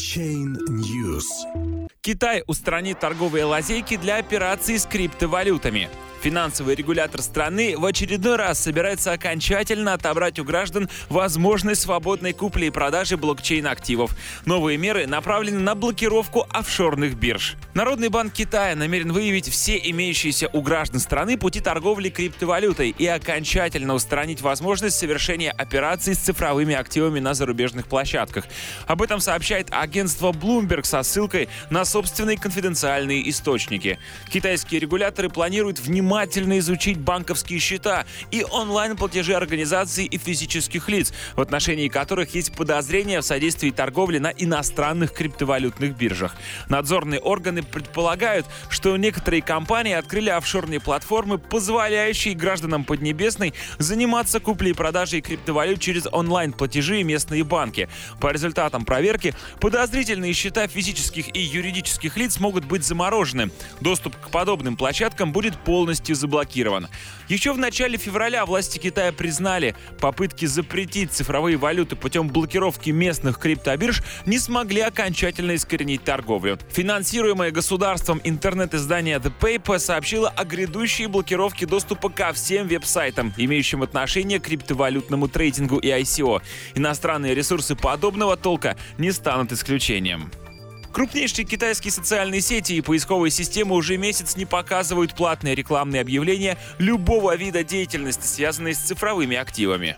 Blockchain News. Китай устранит торговые лазейки для операций с криптовалютами. Финансовый регулятор страны в очередной раз собирается окончательно отобрать у граждан возможность свободной купли и продажи блокчейн-активов. Новые меры направлены на блокировку офшорных бирж. Народный банк Китая намерен выявить все имеющиеся у граждан страны пути торговли криптовалютой и окончательно устранить возможность совершения операций с цифровыми активами на зарубежных площадках. Об этом сообщает агентство Bloomberg со ссылкой на собственные конфиденциальные источники. Китайские регуляторы планируют внимательно внимательно изучить банковские счета и онлайн-платежи организаций и физических лиц, в отношении которых есть подозрения в содействии торговли на иностранных криптовалютных биржах. Надзорные органы предполагают, что некоторые компании открыли офшорные платформы, позволяющие гражданам Поднебесной заниматься куплей и продажей криптовалют через онлайн-платежи и местные банки. По результатам проверки подозрительные счета физических и юридических лиц могут быть заморожены. Доступ к подобным площадкам будет полностью полностью заблокирован. Еще в начале февраля власти Китая признали, попытки запретить цифровые валюты путем блокировки местных криптобирж не смогли окончательно искоренить торговлю. Финансируемое государством интернет-издание The Paper сообщило о грядущей блокировке доступа ко всем веб-сайтам, имеющим отношение к криптовалютному трейдингу и ICO. Иностранные ресурсы подобного толка не станут исключением. Крупнейшие китайские социальные сети и поисковые системы уже месяц не показывают платные рекламные объявления любого вида деятельности, связанной с цифровыми активами.